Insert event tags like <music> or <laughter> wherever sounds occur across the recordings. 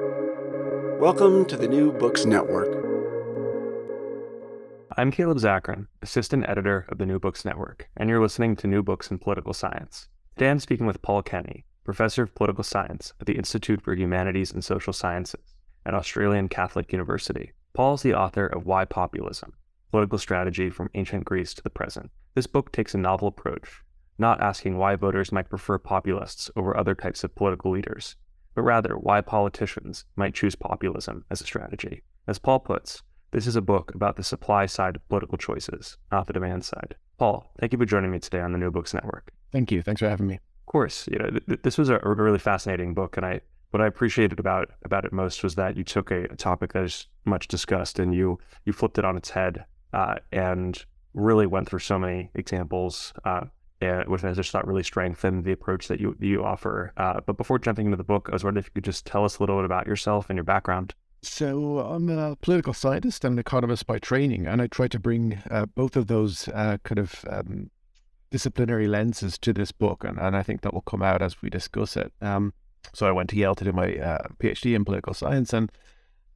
Welcome to the New Books Network. I'm Caleb Zakarin, Assistant Editor of the New Books Network, and you're listening to New Books in Political Science. Today I'm speaking with Paul Kenny, Professor of Political Science at the Institute for Humanities and Social Sciences at Australian Catholic University. Paul is the author of Why Populism Political Strategy from Ancient Greece to the Present. This book takes a novel approach, not asking why voters might prefer populists over other types of political leaders, but rather why politicians might choose populism as a strategy. As Paul puts, this is a book about the supply side of political choices, not the demand side. Paul, thank you for joining me today on the New Books Network. Thank you. Thanks for having me. Of course, you know th- this was a, really fascinating book, and I what I appreciated about about it most was that you took a, a topic that is much discussed and you you flipped it on its head uh, and really went through so many examples uh, uh, which I just thought really strengthened the approach that you you offer. Uh, but before jumping into the book, I was wondering if you could just tell us a little bit about yourself and your background. So I'm a political scientist. I'm an economist by training, and I try to bring uh, both of those uh, kind of um, disciplinary lenses to this book, and, and I think that will come out as we discuss it. Um, so I went to Yale to do my uh, PhD in political science, and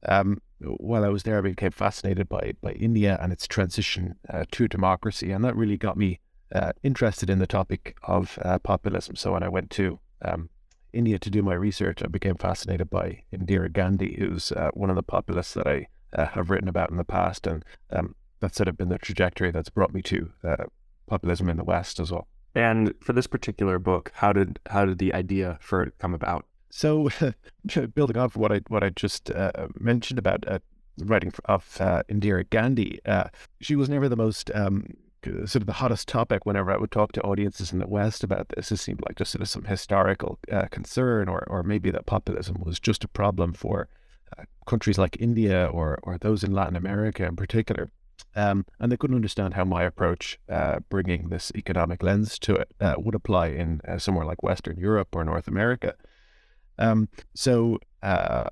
um, while I was there, I became fascinated by by India and its transition uh, to democracy, and that really got me uh, interested in the topic of uh, populism. So when I went to um, India to do my research, I became fascinated by Indira Gandhi, who's uh, one of the populists that I uh, have written about in the past, and um, that's sort of been the trajectory that's brought me to uh, populism in the West as well. And for this particular book, how did how did the idea for it come about? So, <laughs> building off what I what I just uh, mentioned about writing of Indira Gandhi, she was never the most um, sort of the hottest topic whenever I would talk to audiences in the West about this. It seemed like just sort of some historical uh, concern, or or maybe that populism was just a problem for uh, countries like India or or those in Latin America in particular. Um, and they couldn't understand how my approach, uh, bringing this economic lens to it, uh, would apply in uh, somewhere like Western Europe or North America. Um, so uh,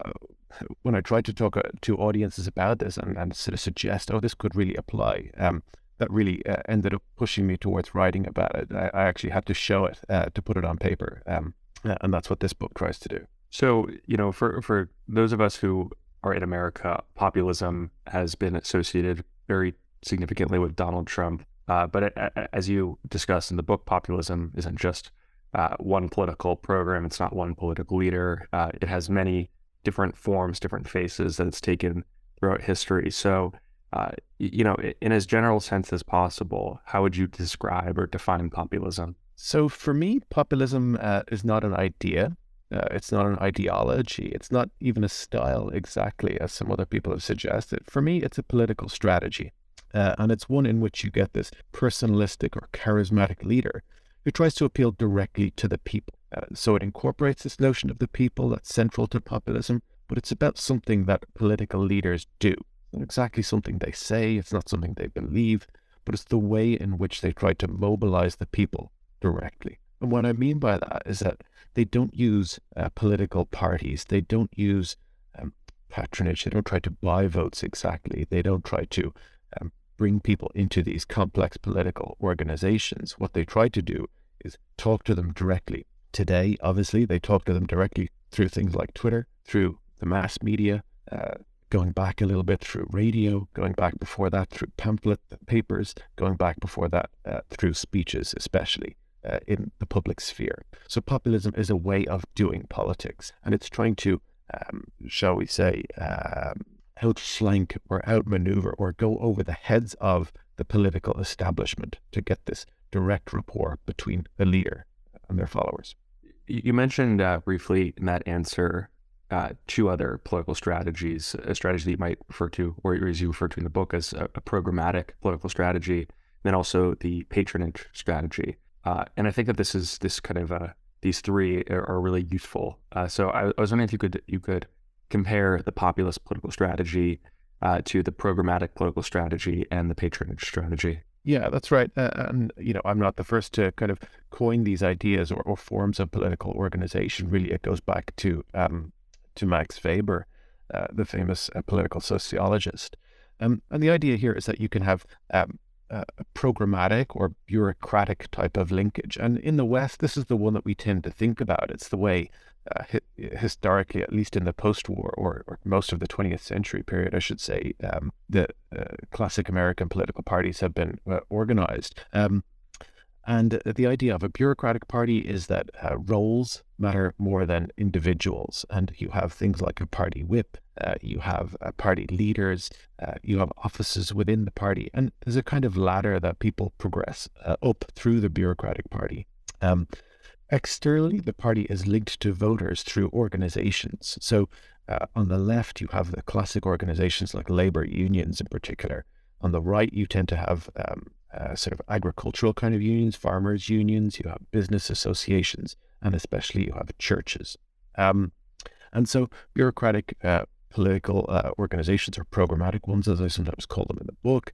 when I tried to talk to audiences about this and, and sort of suggest, oh, this could really apply, um, that really uh, ended up pushing me towards writing about it. I, I actually had to show it uh, to put it on paper, um, and that's what this book tries to do. So, you know, for for those of us who are in America, populism has been associated very significantly with Donald Trump. Uh, but it, as you discuss in the book, populism isn't just uh, one political program. It's not one political leader. Uh, it has many different forms, different faces that it's taken throughout history. So, uh, you know, in as general sense as possible, how would you describe or define populism? So for me, populism uh, is not an idea. Uh, it's not an ideology. It's not even a style exactly, as some other people have suggested. For me, it's a political strategy. Uh, and it's one in which you get this personalistic or charismatic leader who tries to appeal directly to the people. Uh, so it incorporates this notion of the people that's central to populism, but it's about something that political leaders do not exactly something they say, it's not something they believe, but it's the way in which they try to mobilize the people directly. And what I mean by that is that they don't use uh, political parties, they don't use um, patronage, they don't try to buy votes exactly, they don't try to um, bring people into these complex political organizations. What they try to do is talk to them directly. Today, obviously, they talk to them directly through things like Twitter, through the mass media, uh, going back a little bit through radio, going back before that through pamphlet papers, going back before that uh, through speeches, especially uh, in the public sphere. So populism is a way of doing politics, and it's trying to, um, shall we say, um, outflank or outmaneuver or go over the heads of the political establishment to get this direct rapport between the leader and their followers. You mentioned uh, briefly in that answer uh, two other political strategies, a strategy that you might refer to, or as you refer to in the book, as a, a programmatic political strategy, And then also the patronage strategy. Uh, and I think that this is this kind of uh, these three are, are really useful. Uh, so I, I, was wondering if you could you could compare the populist political strategy uh, to the programmatic political strategy and the patronage strategy. Yeah, that's right. Uh, and, you know, I'm not the first to kind of coin these ideas or, or forms of political organization. Really, it goes back to um, to Max Weber, uh, the famous uh, political sociologist. Um, and the idea here is that you can have um, a programmatic or bureaucratic type of linkage. And in the West, this is the one that we tend to think about. It's the way uh, hi- historically, at least in the post-war or, or, most of the 20th century period, I should say, um, the uh, classic American political parties have been uh, organized. Um, and the idea of a bureaucratic party is that uh, roles matter more than individuals. And you have things like a party whip, uh, you have uh, party leaders, uh, you have offices within the party. And there's a kind of ladder that people progress uh, up through the bureaucratic party. Um, externally, the party is linked to voters through organizations. So uh, on the left, you have the classic organizations like labor unions in particular. On the right, you tend to have um, uh, sort of agricultural kind of unions, farmers' unions, you have business associations, and especially you have churches. Um, and so bureaucratic uh, political uh, organizations or programmatic ones, as I sometimes call them in the book,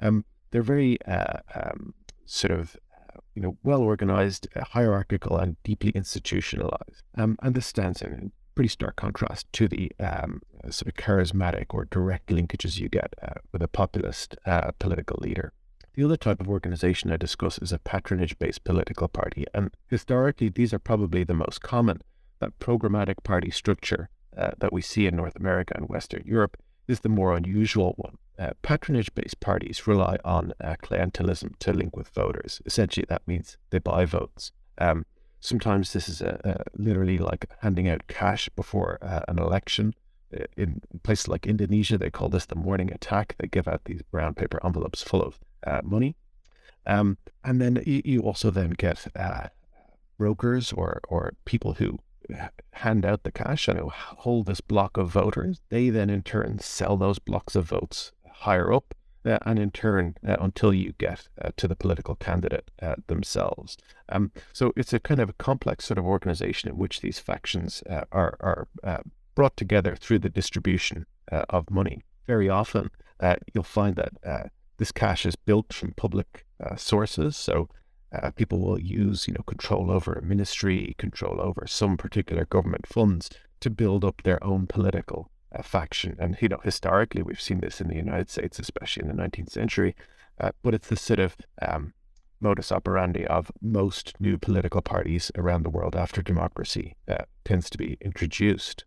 um, they're very uh, um, sort of uh, you know well organized, uh, hierarchical, and deeply institutionalized. Um, and this stands in pretty stark contrast to the um, sort of charismatic or direct linkages you get with a populist political leader. The other type of organization I discuss is a patronage based political party, and historically, these are probably the most common. That programmatic party structure uh, that we see in North America and Western Europe is the more unusual one. Uh, patronage based parties rely on uh, clientelism to link with voters. Essentially, that means they buy votes. Um, sometimes this is a, a literally like handing out cash before uh, an election. Uh, in places like Indonesia, they call this the morning attack. They give out these brown paper envelopes full of uh, money. Um, and then you, you, also then get uh, brokers or, or people who hand out the cash and who hold this block of voters. They then in turn sell those blocks of votes higher up. Uh, and in turn, uh, until you get uh, to the political candidate uh, themselves. Um, so it's a kind of a complex sort of organization in which these factions uh, are, are uh, brought together through the distribution of money. Very often, you'll find that this cash is built from public uh, sources, so uh, people will use, you know, control over a ministry, control over some particular government funds to build up their own political uh, faction. And you know, historically, we've seen this in the United States, especially in the 19th century. Uh, but it's the sort of um, modus operandi of most new political parties around the world after democracy uh, tends to be introduced.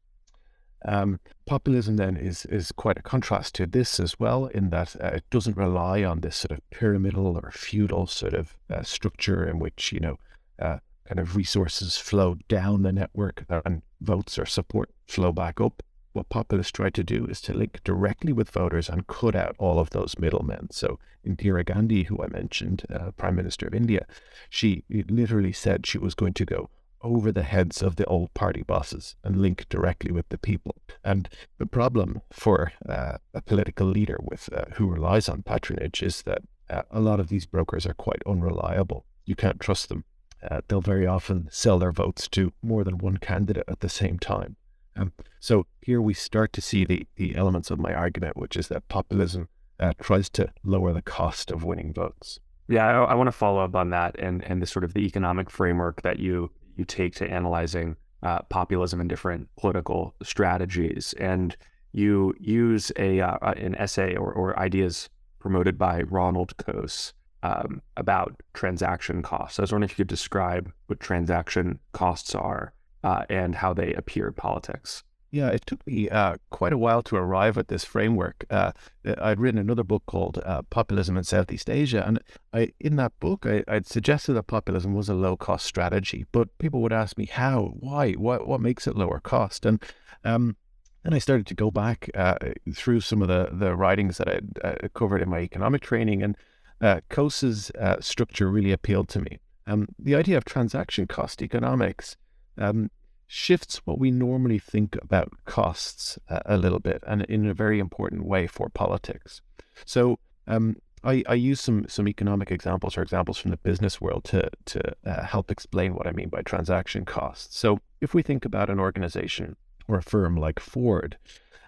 Um, populism then is is quite a contrast to this as well, in that uh, it doesn't rely on this sort of pyramidal or feudal sort of uh, structure in which you know uh, kind of resources flow down the network and votes or support flow back up. What populists try to do is to link directly with voters and cut out all of those middlemen. So Indira Gandhi, who I mentioned, uh, Prime Minister of India, she literally said she was going to go over the heads of the old party bosses and link directly with the people. And the problem for uh, a political leader with uh, who relies on patronage is that uh, a lot of these brokers are quite unreliable. You can't trust them. Uh, they'll very often sell their votes to more than one candidate at the same time. Um, so here we start to see the, the elements of my argument, which is that populism uh, tries to lower the cost of winning votes. Yeah, I, I want to follow up on that and and the sort of the economic framework that you you take to analyzing uh, populism and different political strategies. And you use a uh, an essay or, or, ideas promoted by Ronald Coase um, about transaction costs. I was wondering if you could describe what transaction costs are uh, and how they appear in politics. Yeah, it took me uh, quite a while to arrive at this framework. Uh, I'd written another book called uh, Populism in Southeast Asia, and I, in that book, I, would suggested that populism was a low-cost strategy. But people would ask me how, why, what, what makes it lower cost? And um, and I started to go back uh, through some of the the writings that I'd uh, covered in my economic training, and uh, Coase's structure really appealed to me. Um, the idea of transaction cost economics. Um, shifts what we normally think about costs uh, a little bit and in a very important way for politics. So um, I, I, use some some economic examples or examples from the business world to to uh, help explain what I mean by transaction costs. So if we think about an organization or a firm like Ford,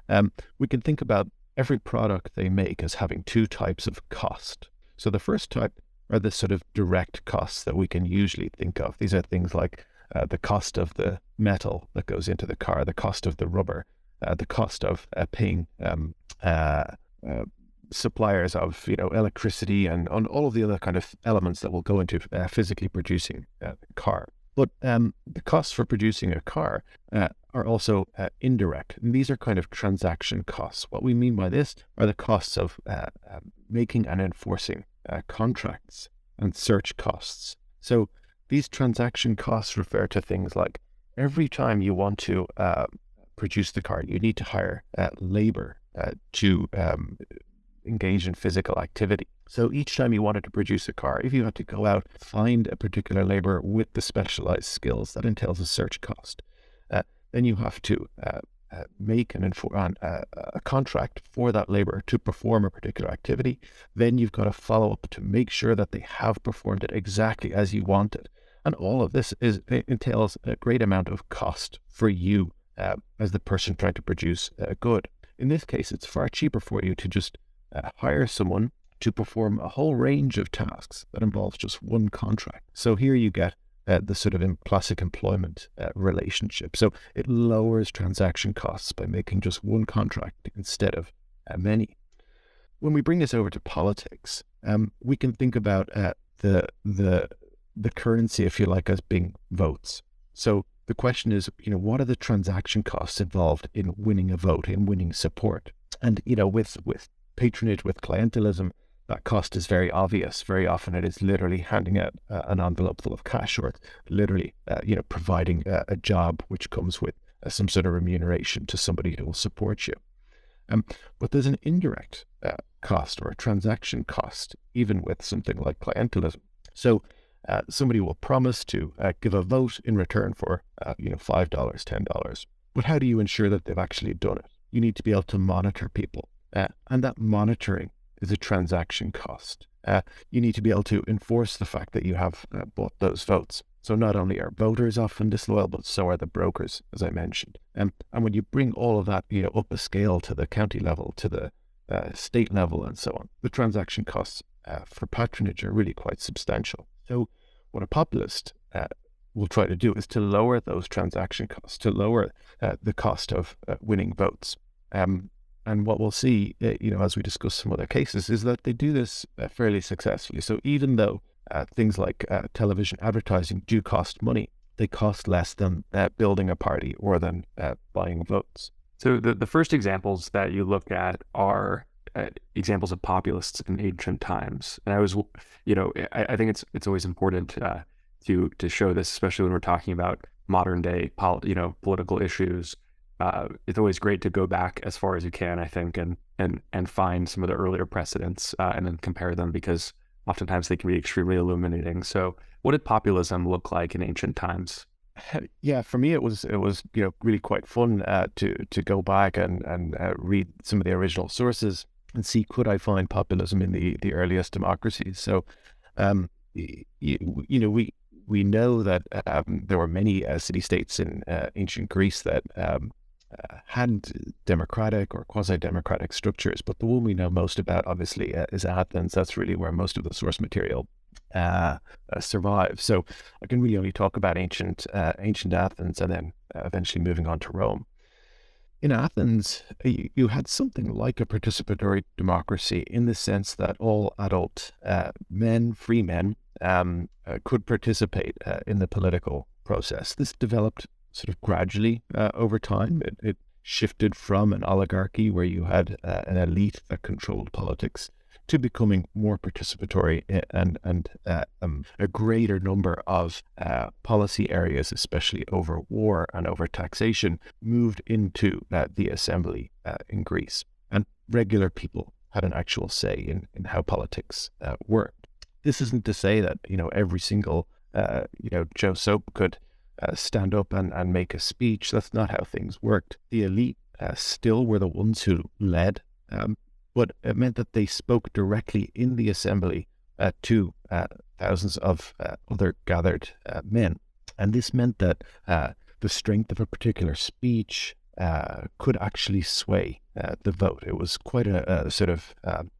um, we can think about every product they make as having two types of cost. So the first type are the sort of direct costs that we can usually think of. These are things like uh, the cost of the metal that goes into the car, the cost of the rubber, uh, the cost of uh, paying um, uh, uh, suppliers of you know electricity and on all of the other kind of elements that will go into uh, physically producing the car. But um, the costs for producing a car are also indirect. And these are kind of transaction costs. What we mean by this are the costs of um, making and enforcing contracts and search costs. So these transaction costs refer to things like every time you want to uh, produce the car, you need to hire uh, labor to um, engage in physical activity. So each time you wanted to produce a car, if you had to go out, find a particular labor with the specialized skills, that entails a search cost. Uh, then you have to uh, uh, make an infor- uh, a contract for that labor to perform a particular activity. Then you've got to follow up to make sure that they have performed it exactly as you wanted. And all of this is entails a great amount of cost for you uh, as the person trying to produce a good. In this case, it's far cheaper for you to just uh, hire someone to perform a whole range of tasks that involves just one contract. So here you get uh, the sort of classic employment uh, relationship. So it lowers transaction costs by making just one contract instead of uh, many. When we bring this over to politics, um, we can think about uh, the the the currency, if you like, as being votes. So the question is, you know, what are the transaction costs involved in winning a vote, in winning support? And you know, with with patronage, with clientelism, that cost is very obvious. Very often, it is literally handing out uh, an envelope full of cash, or literally, uh, you know, providing uh, a job which comes with uh, some sort of remuneration to somebody who will support you. Um, but there's an indirect uh, cost or a transaction cost, even with something like clientelism. So uh, somebody will promise to give a vote in return for, you know, five dollars, ten dollars. But how do you ensure that they've actually done it? You need to be able to monitor people, and that monitoring is a transaction cost. Uh, you need to be able to enforce the fact that you have uh, bought those votes. So not only are voters often disloyal, but so are the brokers, as I mentioned. Um, and when you bring all of that, you know, up a scale to the county level, to the uh, state level, and so on, the transaction costs uh, for patronage are really quite substantial. So what a populist uh, will try to do is to lower those transaction costs, to lower uh, the cost of winning votes. Um, and what we'll see, uh, you know, as we discuss some other cases, is that they do this uh, fairly successfully. So even though uh, things like uh, television advertising do cost money, they cost less than uh, building a party or than uh, buying votes. So the, the first examples that you look at are examples of populists in ancient times. And I was, you know, I, I think it's it's always important to to show this, especially when we're talking about modern day, pol- you know, political issues uh, it's always great to go back as far as you can, I think, and and and find some of the earlier precedents uh, and then compare them because oftentimes they can be extremely illuminating. So, what did populism look like in ancient times? <laughs> Yeah, for me, it was it was you know really quite fun uh, to to go back and and uh, read some of the original sources and see could I find populism in the the earliest democracies. So, um, you, you know, we we know that um, there were many uh, city states in uh, ancient Greece that um, uh, had democratic or quasi democratic structures, but the one we know most about, obviously, uh, is Athens. That's really where most of the source material uh, uh survives. So I can really only talk about ancient ancient Athens and then eventually moving on to Rome. In Athens, you, you, had something like a participatory democracy in the sense that all adult men, free men, um, could participate in the political process. This developed sort of gradually uh, over time. It, it, shifted from an oligarchy where you had uh, an elite that controlled politics to becoming more participatory and and uh, um, a greater number of uh, policy areas, especially over war and over taxation, moved into uh, the assembly uh, in Greece, and regular people had an actual say in in how politics uh, worked. This isn't to say that you know every single uh, you know Joe Soap could stand up and, and make a speech. That's not how things worked. The elite uh, still were the ones who led, um, but it meant that they spoke directly in the assembly uh, to uh, thousands of uh, other gathered uh, men. And this meant that the strength of a particular speech could actually sway the vote. It was quite a, a sort of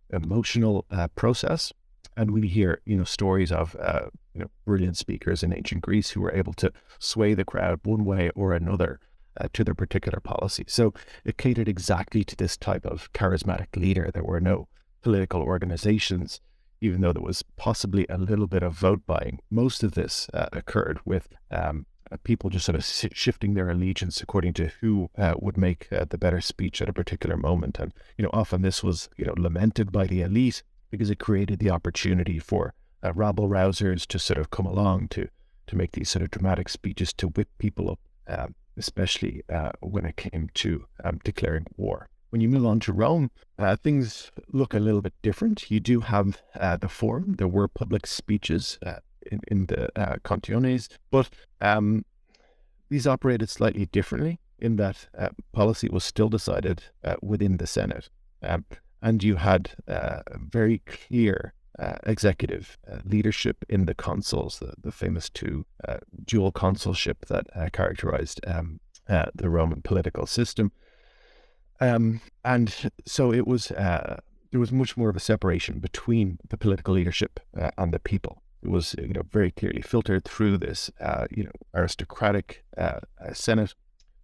emotional process and we hear you know stories of uh, you know brilliant speakers in ancient Greece who were able to sway the crowd one way or another uh, to their particular policy. So it catered exactly to this type of charismatic leader. There were no political organizations. even though there was possibly a little bit of vote buying, most of this uh, occurred with um, uh, people just sort of shifting their allegiance according to who uh, would make uh, the better speech at a particular moment. And, you know, often this was, you know, lamented by the elite because it created the opportunity for uh, rabble rousers to sort of come along to, to make these sort of dramatic speeches to whip people up, um, especially uh, when it came to um, declaring war. When you move on to Rome, uh, things look a little bit different. You do have the forum. There were public speeches in, in the uh, contiones, but um, these operated slightly differently in that uh, policy was still decided uh, within the Senate. Um, and you had uh, very clear uh, executive uh, leadership in the consuls, the, the famous two uh, dual consulship that characterized um, the Roman political system. Um, and so it was there was much more of a separation between the political leadership and the people It was you know very clearly filtered through this uh, you know aristocratic uh, uh, Senate.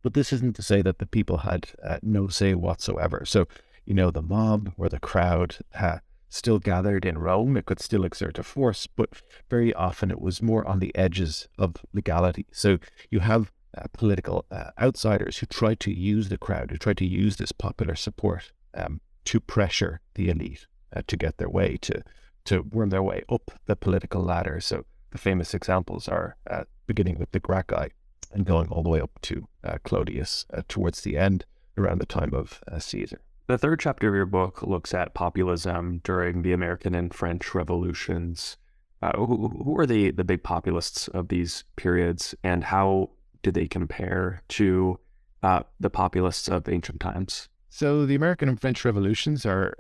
But this isn't to say that the people had uh, no say whatsoever. So you know the mob or the crowd uh, still gathered in Rome. It could still exert a force, but very often it was more on the edges of legality. So you have uh, political outsiders who try to use the crowd, who try to use this popular support um, to pressure the elite to get their way to to worm their way up the political ladder. So the famous examples are uh, beginning with the Gracchi and going all the way up to uh, Clodius uh, towards the end, around the time of uh, Caesar. The third chapter of your book looks at populism during the American and French revolutions. Uh, who, who are the, the big populists of these periods, and how do they compare to uh, the populists of ancient times? So the American and French revolutions are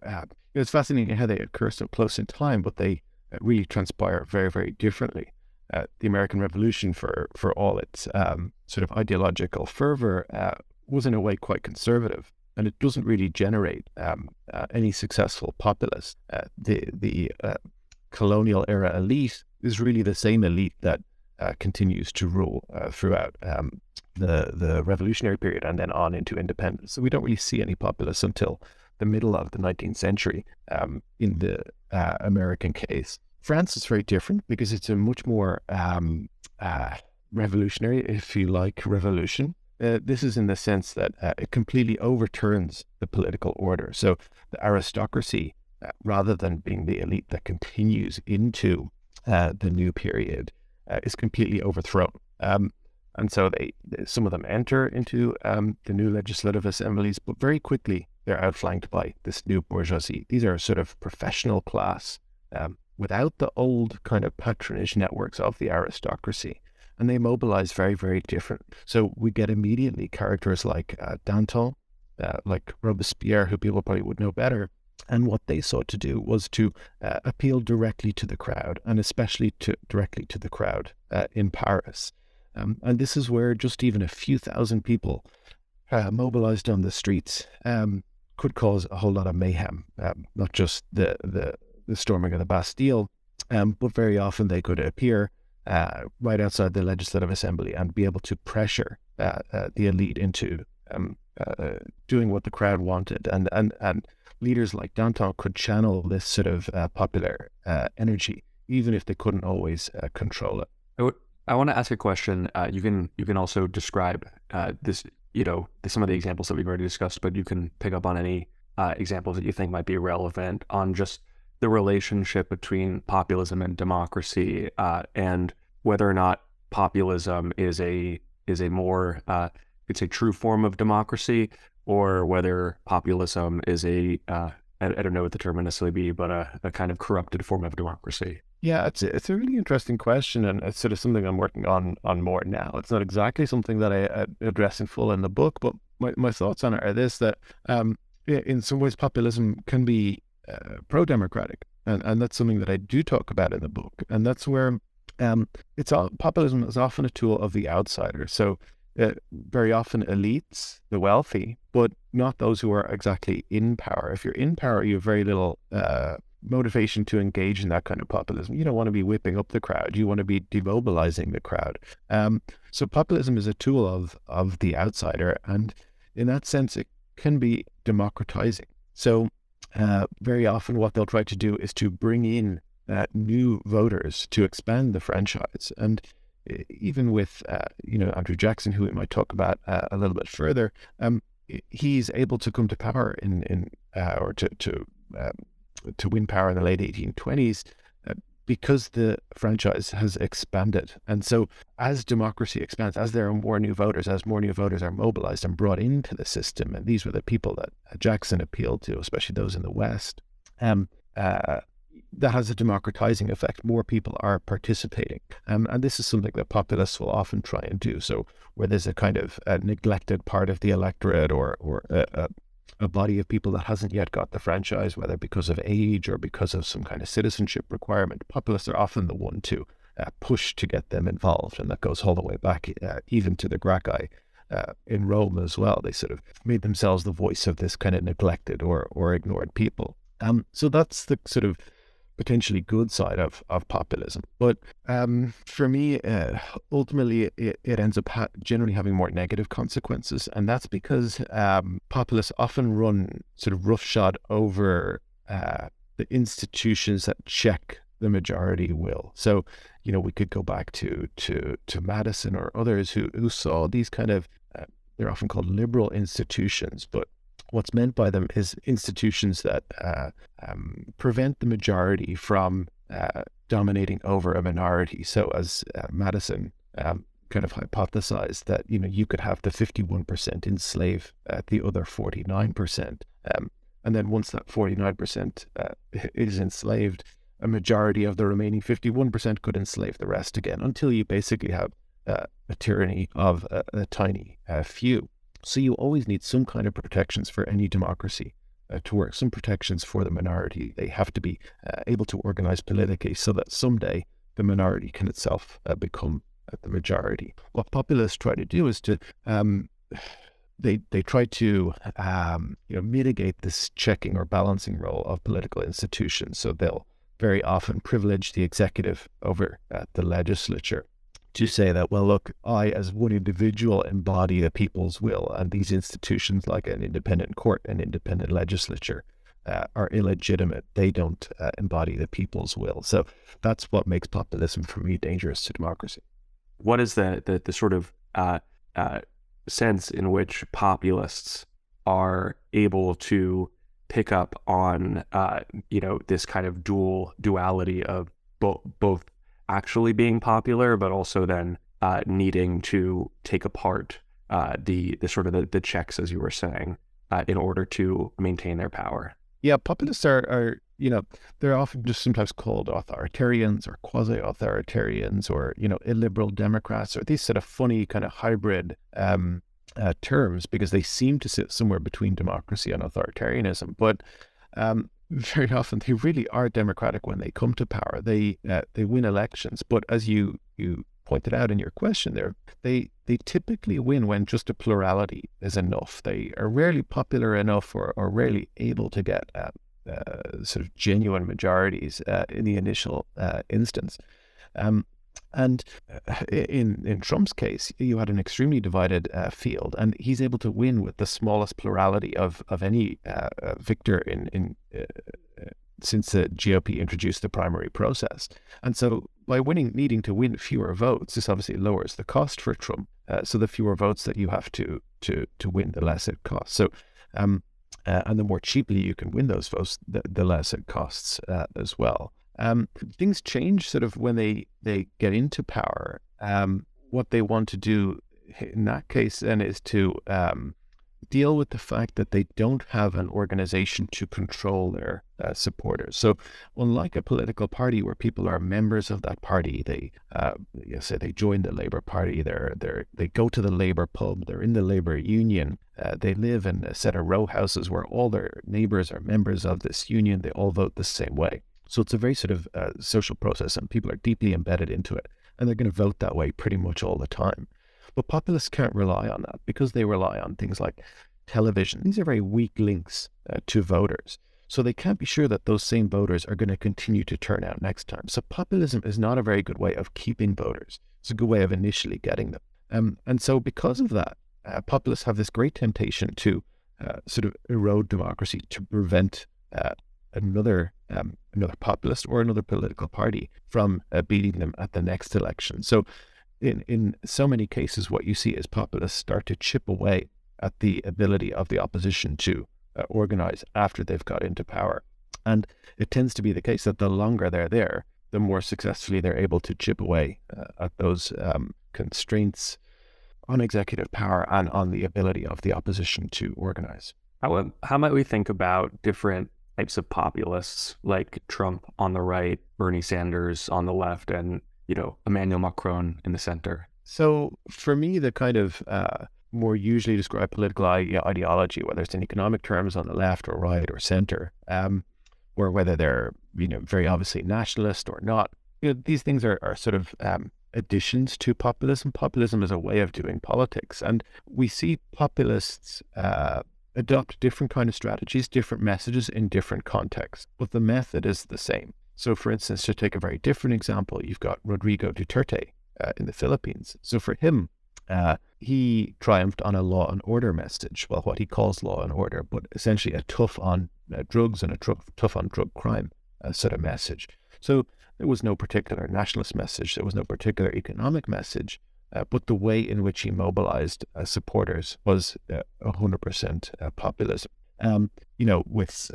it's fascinating how they occur so close in time, but they uh, really transpire very, very differently. Uh, the American Revolution, for for all its um, sort of ideological fervor, uh, was in a way quite conservative, and it doesn't really generate um, uh, any successful populace. Uh, the the uh, colonial era elite is really the same elite that continues to rule throughout um, the the revolutionary period and then on into independence. So we don't really see any populace until the middle of the 19th century um, in the uh, American case. France is very different because it's a much more um, uh, revolutionary, if you like, revolution. Uh, this is in the sense that uh, it completely overturns the political order. So the aristocracy, uh, rather than being the elite that continues into uh, the new period, is completely overthrown. Um, and so they, some of them enter into um, the new legislative assemblies, but very quickly they're outflanked by this new bourgeoisie. These are a sort of professional class um, without the old kind of patronage networks of the aristocracy. And they mobilize very, very different. So we get immediately characters like uh, Danton, uh, like Robespierre, who people probably would know better. And what they sought to do was to uh, appeal directly to the crowd, and especially to directly to the crowd uh, in Paris. Um, and this is where just even a few thousand people uh, mobilized on the streets um, could cause a whole lot of mayhem, um, not just the, the, the, storming of the Bastille, um, but very often they could appear uh, right outside the Legislative Assembly and be able to pressure uh, uh, the elite into um, uh, doing what the crowd wanted. And, and, and leaders like Danton could channel this sort of uh, popular uh, energy, even if they couldn't always control it. I, w- I want to ask a question. you can you can also describe this you know, some of the examples that we've already discussed, but you can pick up on any uh, examples that you think might be relevant on just the relationship between populism and democracy, uh, and whether or not populism is a is a more uh, it's a true form of democracy, or whether populism is a uh, I, I, don't know what the term would necessarily be, but a, a kind of corrupted form of democracy. Yeah, it's a, it's a really interesting question, and it's sort of something I'm working on on more now. It's not exactly something that I, I address in full in the book, but my, my thoughts on it are this: that um, in some ways populism can be uh, pro-democratic, and and that's something that I do talk about in the book, and that's where um, it's all populism is often a tool of the outsider. So uh, very often elites, the wealthy, but not those who are exactly in power. If you're in power, you have very little uh, motivation to engage in that kind of populism. You don't want to be whipping up the crowd. You want to be demobilizing the crowd. Um, so populism is a tool of of the outsider, and in that sense, it can be democratizing. So uh, very often, what they'll try to do is to bring in uh, new voters to expand the franchise. And even with, uh, you know, Andrew Jackson, who we might talk about uh, a little bit further, um, he's able to come to power in, in uh, or to, to, um, to win power in the late 1820s because the franchise has expanded. And so, as democracy expands, as there are more new voters, as more new voters are mobilized and brought into the system, and these were the people that Jackson appealed to, especially those in the West, um, uh, that has a democratizing effect. More people are participating. Um, and this is something that populists will often try and do. So, where there's a kind of a neglected part of the electorate or, or a, a a body of people that hasn't yet got the franchise, whether because of age or because of some kind of citizenship requirement. Populists are often the one to uh, push to get them involved, and that goes all the way back uh, even to the Gracchi uh, in Rome as well. They sort of made themselves the voice of this kind of neglected or or ignored people. Um, so that's the sort of potentially good side of, of populism. But um, for me, uh, ultimately, it, it, ends up ha- generally having more negative consequences. And that's because um, populists often run sort of roughshod over uh, the institutions that check the majority will. So, you know, we could go back to to to Madison or others who who saw these kind of uh, they're often called liberal institutions, but what's meant by them is institutions that uh, um, prevent the majority from uh, dominating over a minority. So, as uh, Madison um, kind of hypothesized, that you know you could have the fifty-one percent enslave uh, the other forty-nine percent, um, and then once that forty-nine percent uh, is enslaved, a majority of the remaining fifty-one percent could enslave the rest again, until you basically have uh, a tyranny of a, a tiny few. So you always need some kind of protections for any democracy uh, to work, some protections for the minority. They have to be uh, able to organize politically so that someday the minority can itself uh, become uh, the majority. What populists try to do is to um, <sighs> they they try to um, you know mitigate this checking or balancing role of political institutions. So they'll very often privilege the executive over uh, the legislature to say that, well, look, I, as one individual, embody the people's will, and these institutions, like an independent court and independent legislature, uh, are illegitimate. They don't uh, embody the people's will. So that's what makes populism, for me, dangerous to democracy. What is the the, the sort of uh, uh sense in which populists are able to pick up on, uh, you know, this kind of dual duality of bo- both actually being popular, but also then uh, needing to take apart uh, the the sort of the, the checks, as you were saying, uh, in order to maintain their power. Yeah, populists are, are you know they're often just sometimes called authoritarians or quasi-authoritarians or you know illiberal Democrats or these sort of funny kind of hybrid um, uh, terms because they seem to sit somewhere between democracy and authoritarianism, but um, very often they really are democratic when they come to power. They uh, they win elections, but as you you pointed out in your question there, they they typically win when just a plurality is enough. They are rarely popular enough or, or rarely able to get uh, uh, sort of genuine majorities uh, in the initial uh, instance. Um, and uh, in in Trump's case, you had an extremely divided uh, field, and he's able to win with the smallest plurality of of any uh, uh victor in in uh, uh, since the GOP introduced the primary process. And so, by winning, needing to win fewer votes, this obviously lowers the cost for Trump. so the fewer votes that you have to to to win, the less it costs. So. Um, and the more cheaply you can win those votes, the, the less it costs as well. Um, things change sort of when they, they get into power. Um, what they want to do in that case then is to um, deal with the fact that they don't have an organization to control their uh, supporters. So, unlike a political party where people are members of that party, they uh, you say they join the Labour Party, they're, they're, they go to the Labour pub, they're in the Labour Union, uh, they live in a set of row houses where all their neighbours are members of this union, they all vote the same way. So it's a very sort of uh, social process, and people are deeply embedded into it, and they're going to vote that way pretty much all the time. But populists can't rely on that because they rely on things like television. These are very weak links uh, to voters. So they can't be sure that those same voters are going to continue to turn out next time. So populism is not a very good way of keeping voters. It's a good way of initially getting them. Um, and so because of that, uh, populists have this great temptation to uh, sort of erode democracy to prevent uh, another um, another populist or another political party from uh, beating them at the next election. So, in in so many cases, what you see is populists start to chip away at the ability of the opposition to uh, organize after they've got into power. And it tends to be the case that the longer they're there, the more successfully they're able to chip away uh, at those um, constraints on executive power and on the ability of the opposition to organize. How, how might we think about different types of populists like Trump on the right, Bernie Sanders on the left, and you know Emmanuel Macron in the center? So for me, the kind of uh, more usually described political ideology, whether it's in economic terms on the left or right or center, um, or whether they're you know very obviously nationalist or not. You know, these things are, are sort of um, additions to populism. Populism is a way of doing politics, and we see populists uh, adopt different kind of strategies, different messages in different contexts, but the method is the same. So, for instance, to take a very different example, you've got Rodrigo Duterte uh, in the Philippines. So, for him, uh, he triumphed on a law and order message. Well, what he calls law and order, but essentially a tough on uh, drugs and a tr- tough on drug crime uh, sort of message. So there was no particular nationalist message, there was no particular economic message, uh, but the way in which he mobilized uh, supporters was 100% uh, populism. Um, you know, with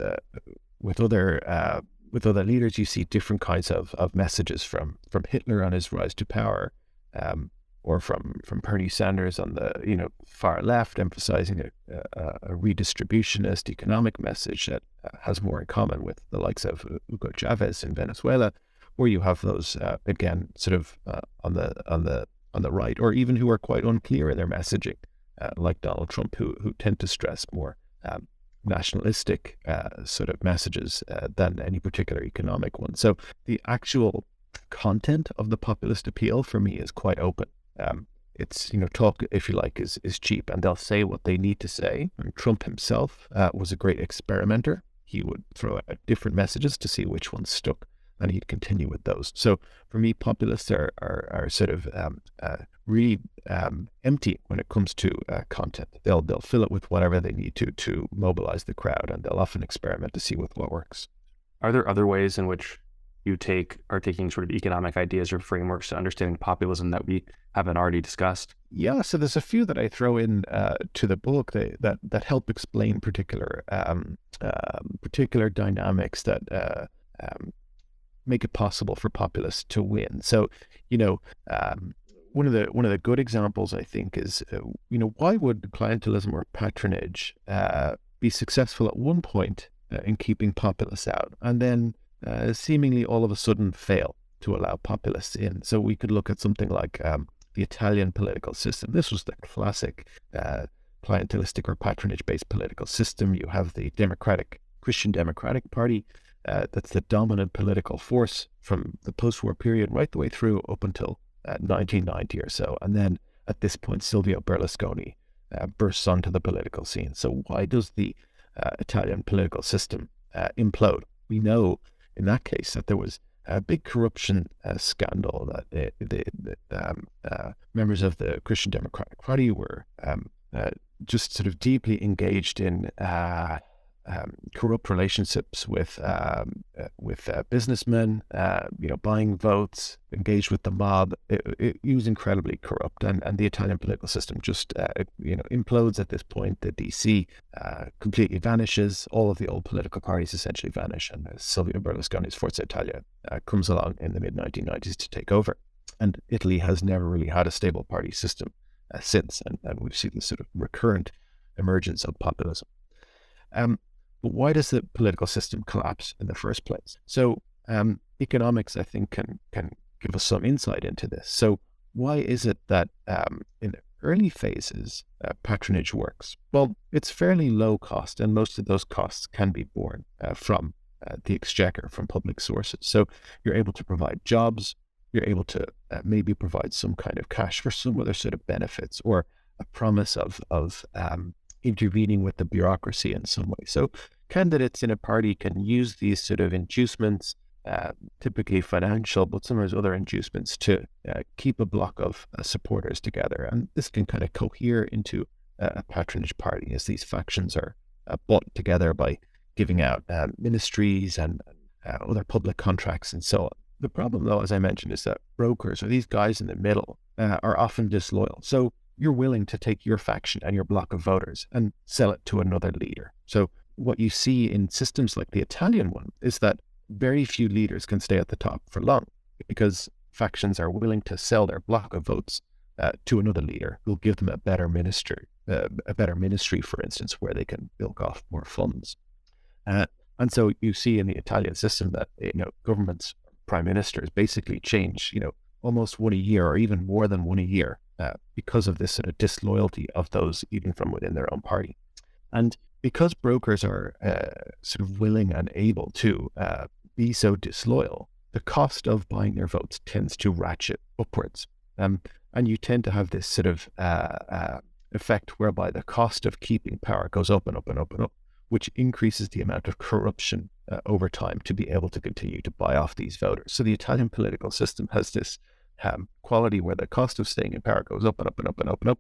with other with other leaders, you see different kinds of, of messages from from Hitler on his rise to power. Um, or from from Bernie Sanders on the you know far left, emphasizing a, a, a redistributionist economic message that uh, has more in common with the likes of Hugo Chavez in Venezuela, or you have those uh, again sort of uh, on the on the on the right, or even who are quite unclear in their messaging, uh, like Donald Trump, who who tend to stress more. Um, nationalistic uh, sort of messages uh, than any particular economic one. So the actual content of the populist appeal for me is quite open. Um, it's you know talk if you like is is cheap and they'll say what they need to say and trump himself uh, was a great experimenter he would throw out different messages to see which ones stuck and he'd continue with those. So for me populists are are, are sort of um, uh, really um, empty when it comes to uh, content. They'll they'll fill it with whatever they need to to mobilize the crowd and they'll often experiment to see with what works. Are there other ways in which you take are taking sort of economic ideas or frameworks to understanding populism that we haven't already discussed? Yeah, so there's a few that I throw in uh, to the book that, that that help explain particular um, uh, particular dynamics that uh, um, make it possible for populists to win. So, you know, um, one of the one of the good examples I think is, uh, you know, why would clientelism or patronage uh, be successful at one point uh, in keeping populists out, and then uh, seemingly all of a sudden fail to allow populists in. So we could look at something like um, the Italian political system. This was the classic uh, clientelistic or patronage based political system. You have the Democratic, Christian Democratic Party. Uh, that's the dominant political force from the post war period right the way through up until 1990 uh, or so. And then at this point, Silvio Berlusconi uh, bursts onto the political scene. So, why does the uh, Italian political system implode? We know in that case that there was a big corruption uh, scandal that the, the, the um, uh, members of the Christian Democratic Party were um, uh, just sort of deeply engaged in uh, um, corrupt relationships with um, uh, with uh, businessmen, uh, you know, buying votes, engaged with the mob. It, it, was incredibly corrupt, and, and the Italian political system just uh, you know implodes at this point. The DC uh, completely vanishes. All of the old political parties essentially vanish, and Silvio Berlusconi's Forza Italia uh, comes along in the mid 1990s to take over. And Italy has never really had a stable party system since, and, and we've seen this sort of recurrent emergence of populism. Um, but why does the political system collapse in the first place? So um, economics, I think, can can give us some insight into this. So why is it that um, in early phases uh, patronage works? Well, it's fairly low cost, and most of those costs can be borne uh, from uh, the exchequer, from public sources. So you're able to provide jobs. You're able to uh, maybe provide some kind of cash for some other sort of benefits or a promise of of um, intervening with the bureaucracy in some way. So candidates in a party can use these sort of inducements, uh, typically financial, but sometimes other inducements, to uh, keep a block of uh, supporters together. And this can kind of cohere into a patronage party as these factions are uh, bought together by giving out uh, ministries and uh, other public contracts and so on. The problem, though, as I mentioned, is that brokers or these guys in the middle uh, are often disloyal. So you're willing to take your faction and your block of voters and sell it to another leader. So what you see in systems like the Italian one is that very few leaders can stay at the top for long because factions are willing to sell their block of votes uh, to another leader who'll give them a better ministry, uh, a better ministry, for instance, where they can bilk off more funds. Uh, and so you see in the Italian system that you know governments, prime ministers basically change, you know, almost one a year or even more than one a year uh, because of this sort of disloyalty of those even from within their own party. And because brokers are uh, sort of willing and able to uh, be so disloyal, the cost of buying their votes tends to ratchet upwards. Um, and you tend to have this sort of uh, uh, effect whereby the cost of keeping power goes up and up and up and up, which increases the amount of corruption over time to be able to continue to buy off these voters. So the Italian political system has this um, quality where the cost of staying in power goes up and up and up and up and up.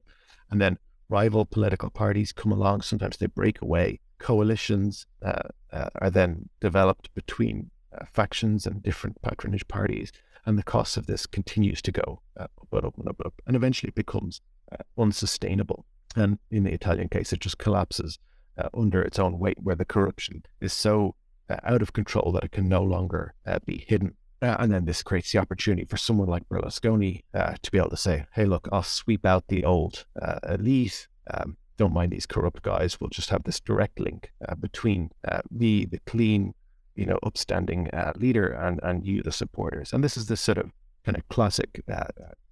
And then rival political parties come along. Sometimes they break away. Coalitions uh, uh, are then developed between uh, factions and different patronage parties, and the cost of this continues to go up and up and up and up, and eventually it becomes uh, unsustainable. And in the Italian case, it just collapses uh, under its own weight, where the corruption is so uh, out of control that it can no longer be hidden. And then this creates the opportunity for someone like Berlusconi to be able to say, "Hey, look, I'll sweep out the old elite." Um, don't mind these corrupt guys. We'll just have this direct link between me, the clean you know, upstanding uh, leader and, and you, the supporters. And this is the sort of kind of classic uh,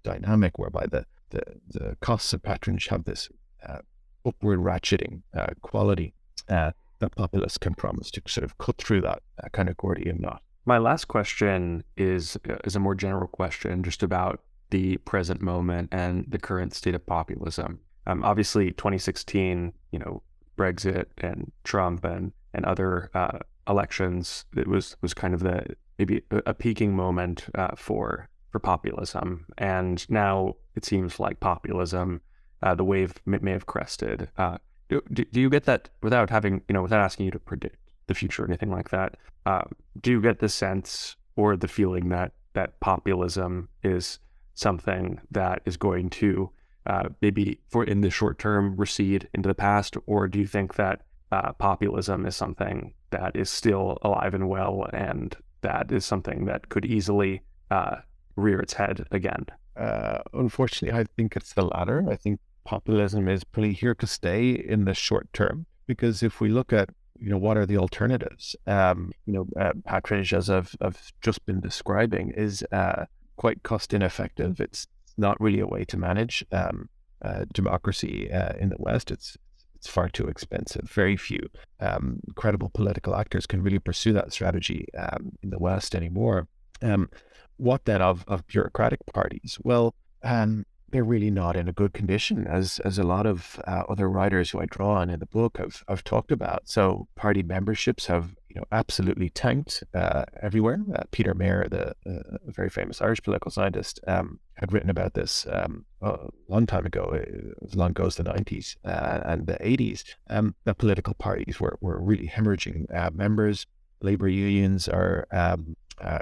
dynamic whereby the, the, the costs of patronage have this uh, upward ratcheting uh, quality uh, that populists can promise to sort of cut through that uh, kind of Gordian knot. My last question is is a more general question, just about the present moment and the current state of populism. Um, obviously, 2016, you know, Brexit and Trump and and other uh, elections, it was was kind of the maybe a, a peaking moment uh, for for populism, and now it seems like populism, uh, the wave may, may have crested. Uh, do, do you get that without having you know without asking you to predict the future or anything like that? Uh, do you get the sense or the feeling that that populism is something that is going to uh, maybe for in the short term recede into the past, or do you think that uh, populism is something that is still alive and well, and that is something that could easily uh, rear its head again? Uh, unfortunately, I think it's the latter. I think populism is pretty here to stay in the short term because if we look at you know what are the alternatives um, you know uh, patronage as I've, I've just been describing is uh, quite cost ineffective it's not really a way to manage um, uh, democracy uh, in the west it's it's far too expensive. Very few um, credible political actors can really pursue that strategy um, in the West anymore. Um, what then of, of bureaucratic parties? Well, um, they're really not in a good condition, as as a lot of uh, other writers who I draw on in the book have, have talked about. So party memberships have you know absolutely tanked uh, everywhere. Uh, Peter Mair, the uh, very famous Irish political scientist, um, had written about this um, a long time ago, uh, as long as the nineties uh, and the eighties. Um, that political parties were were really hemorrhaging members. Labor unions are um,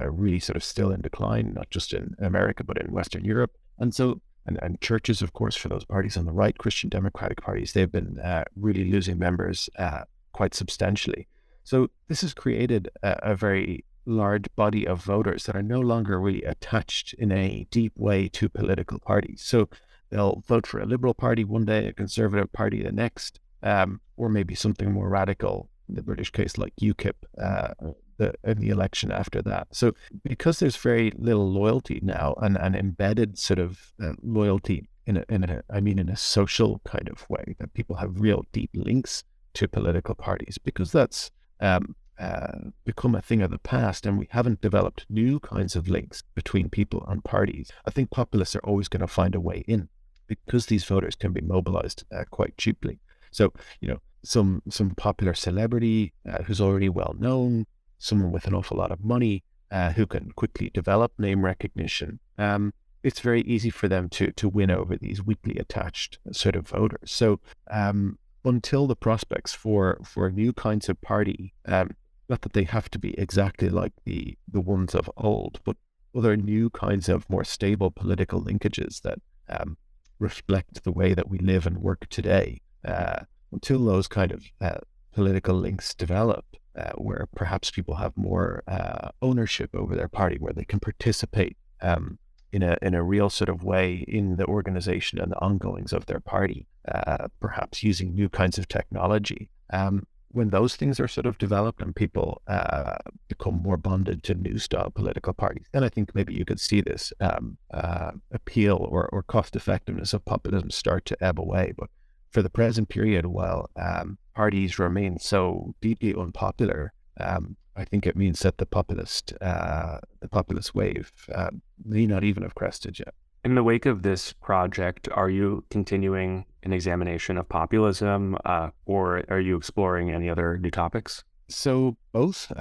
really sort of still in decline, not just in America but in Western Europe. And so and, and churches, of course, for those parties on the right, Christian democratic parties, they've been uh, really losing members uh, quite substantially. So this has created a, a, very large body of voters that are no longer really attached in a deep way to political parties. So they'll vote for a liberal party one day, a conservative party the next, um, or maybe something more radical. In the British case, like UKIP, uh, the in the election after that. So because there's very little loyalty now and an embedded sort of uh, loyalty in a, in a, I mean, in a social kind of way that people have real deep links to political parties because that's um, uh, become a thing of the past and we haven't developed new kinds of links between people and parties. I think populists are always going to find a way in because these voters can be mobilized uh, quite cheaply. So, you know, some some popular celebrity uh, who's already well known someone with an awful lot of money uh, who can quickly develop name recognition, um, it's very easy for them to to win over these weakly attached sort of voters. So um, until the prospects for for new kinds of party, um, not that they have to be exactly like the the ones of old, but other new kinds of more stable political linkages that um, reflect the way that we live and work today. Uh, until those kind of uh, political links develop, uh, where perhaps people have more uh, ownership over their party, where they can participate um, in a in a real sort of way in the organization and the ongoings of their party, uh, perhaps using new kinds of technology. Um, when those things are sort of developed and people uh, become more bonded to new style political parties, then I think maybe you could see this um, uh, appeal or, or cost effectiveness of populism start to ebb away. But for the present period, while um, parties remain so deeply unpopular, um, I think it means that the populist uh, the populist wave uh, may not even have crested yet. In the wake of this project, are you continuing an examination of populism, uh, or are you exploring any other new topics? So both.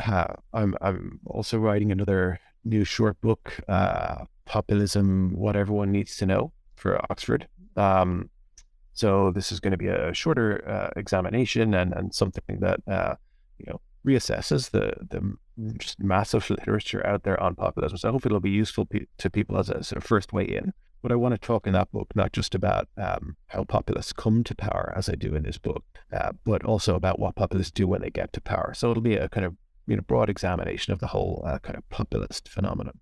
I'm I'm also writing another new short book, uh, populism: What Everyone Needs to Know, for Oxford. Um, so this is going to be a shorter uh, examination and and something that uh, you know reassesses the the just massive literature out there on populism. So hopefully it'll be useful pe- to people as a sort of first way in. But I want to talk in that book not just about um, how populists come to power, as I do in this book, uh, but also about what populists do when they get to power. So it'll be a kind of you know broad examination of the whole uh, kind of populist phenomenon.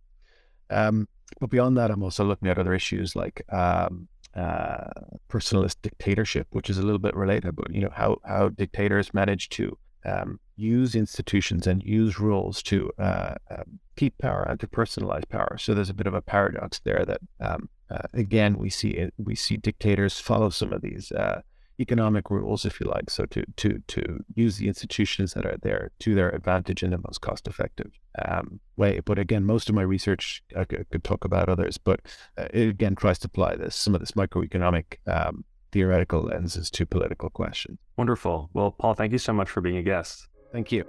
Um, but beyond that, I'm also looking at other issues like um, uh, personalist dictatorship, which is a little bit related. But you know how how dictators manage to um, use institutions and use rules to uh, um, keep power and to personalize power. So there's a bit of a paradox there that, um, uh, again, we see we see dictators follow some of these uh, economic rules, if you like. So to to to use the institutions that are there to their advantage in the most cost-effective um, way. But again, most of my research I could, could talk about others, but uh, it again tries to apply this some of this microeconomic um, theoretical lenses to political questions. Wonderful. Well, Paul, thank you so much for being a guest. Thank you.